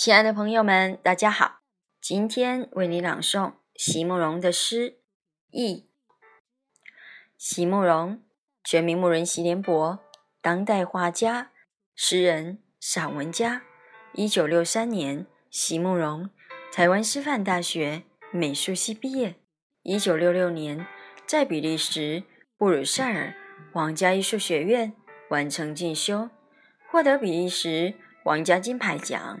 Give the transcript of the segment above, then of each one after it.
亲爱的朋友们，大家好！今天为你朗诵席慕容的诗《忆》。席慕容，全名慕人席联博，当代画家、诗人、散文家。一九六三年，席慕容台湾师范大学美术系毕业。一九六六年，在比利时布鲁塞尔皇家艺术学院完成进修，获得比利时皇家金牌奖。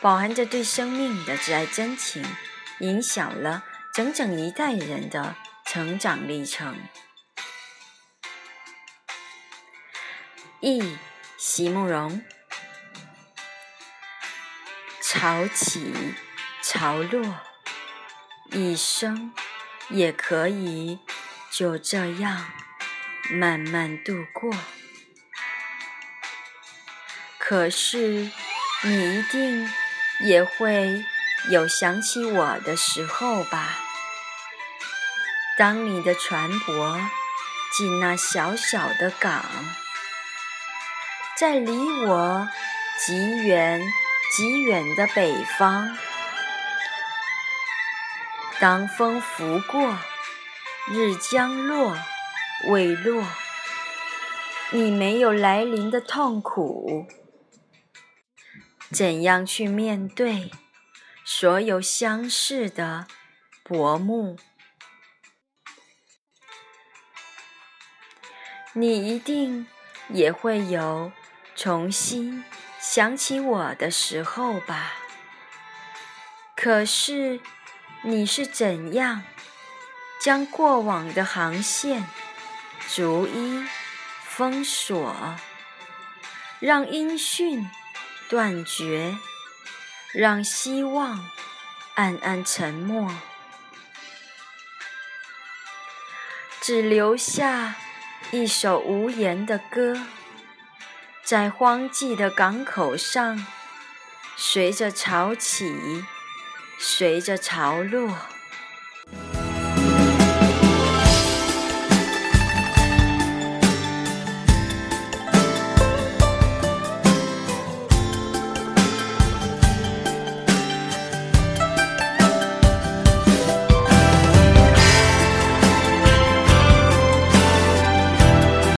饱含着对生命的挚爱真情，影响了整整一代人的成长历程。忆席慕容，潮起潮落，一生也可以就这样慢慢度过。可是你一定。也会有想起我的时候吧。当你的船舶进那小小的港，在离我极远极远的北方，当风拂过，日将落未落，你没有来临的痛苦。怎样去面对所有相似的薄暮？你一定也会有重新想起我的时候吧？可是你是怎样将过往的航线逐一封锁，让音讯？断绝，让希望暗暗沉默，只留下一首无言的歌，在荒寂的港口上，随着潮起，随着潮落。